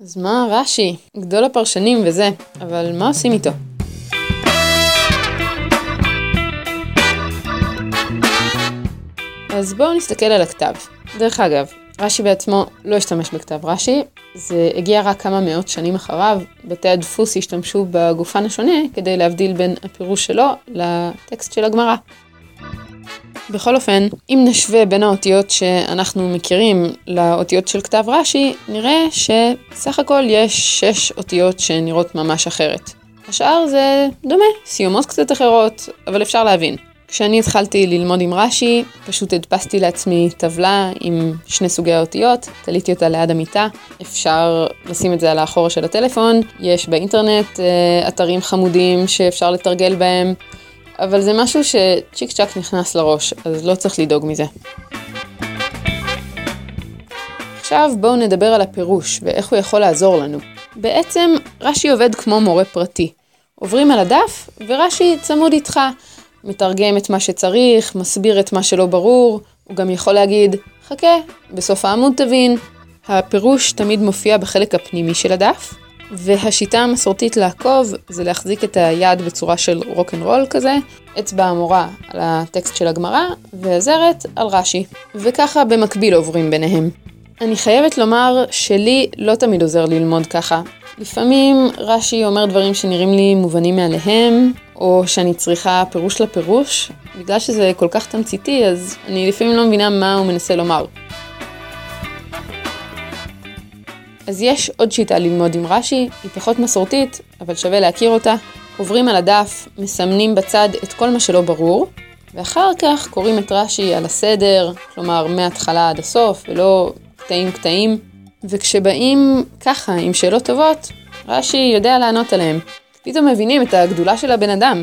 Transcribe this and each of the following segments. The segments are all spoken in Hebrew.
אז מה רש"י? גדול הפרשנים וזה, אבל מה עושים איתו? אז בואו נסתכל על הכתב. דרך אגב, רש"י בעצמו לא השתמש בכתב רש"י, זה הגיע רק כמה מאות שנים אחריו, בתי הדפוס השתמשו בגופן השונה כדי להבדיל בין הפירוש שלו לטקסט של הגמרא. בכל אופן, אם נשווה בין האותיות שאנחנו מכירים לאותיות של כתב רש"י, נראה שסך הכל יש שש אותיות שנראות ממש אחרת. השאר זה דומה, סיומות קצת אחרות, אבל אפשר להבין. כשאני התחלתי ללמוד עם רש"י, פשוט הדפסתי לעצמי טבלה עם שני סוגי האותיות, תליתי אותה ליד המיטה, אפשר לשים את זה על האחורה של הטלפון, יש באינטרנט אה, אתרים חמודים שאפשר לתרגל בהם, אבל זה משהו שצ'יק צ'אק נכנס לראש, אז לא צריך לדאוג מזה. עכשיו בואו נדבר על הפירוש ואיך הוא יכול לעזור לנו. בעצם רש"י עובד כמו מורה פרטי. עוברים על הדף ורש"י צמוד איתך. מתרגם את מה שצריך, מסביר את מה שלא ברור, הוא גם יכול להגיד, חכה, בסוף העמוד תבין. הפירוש תמיד מופיע בחלק הפנימי של הדף, והשיטה המסורתית לעקוב זה להחזיק את היד בצורה של רוק אנד רול כזה, אצבע המורה על הטקסט של הגמרא, והזרת על רש"י. וככה במקביל עוברים ביניהם. אני חייבת לומר שלי לא תמיד עוזר ללמוד ככה. לפעמים רש"י אומר דברים שנראים לי מובנים מאליהם, או שאני צריכה פירוש לפירוש. בגלל שזה כל כך תמציתי, אז אני לפעמים לא מבינה מה הוא מנסה לומר. אז יש עוד שיטה ללמוד עם רש"י, היא פחות מסורתית, אבל שווה להכיר אותה. עוברים על הדף, מסמנים בצד את כל מה שלא ברור, ואחר כך קוראים את רש"י על הסדר, כלומר מההתחלה עד הסוף, ולא קטעים קטעים. וכשבאים ככה עם שאלות טובות, רש"י יודע לענות עליהם. פתאום מבינים את הגדולה של הבן אדם.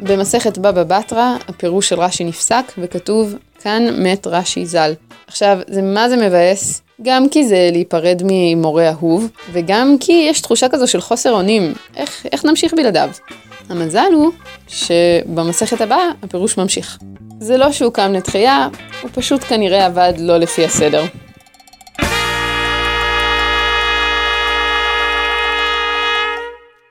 במסכת בבא בתרא, הפירוש של רש"י נפסק, וכתוב, כאן מת רש"י ז"ל. עכשיו, זה מה זה מבאס? גם כי זה להיפרד ממורה אהוב, וגם כי יש תחושה כזו של חוסר אונים. איך, איך נמשיך בלעדיו? המזל הוא שבמסכת הבאה הפירוש ממשיך. זה לא שהוא קם לתחייה, הוא פשוט כנראה עבד לא לפי הסדר.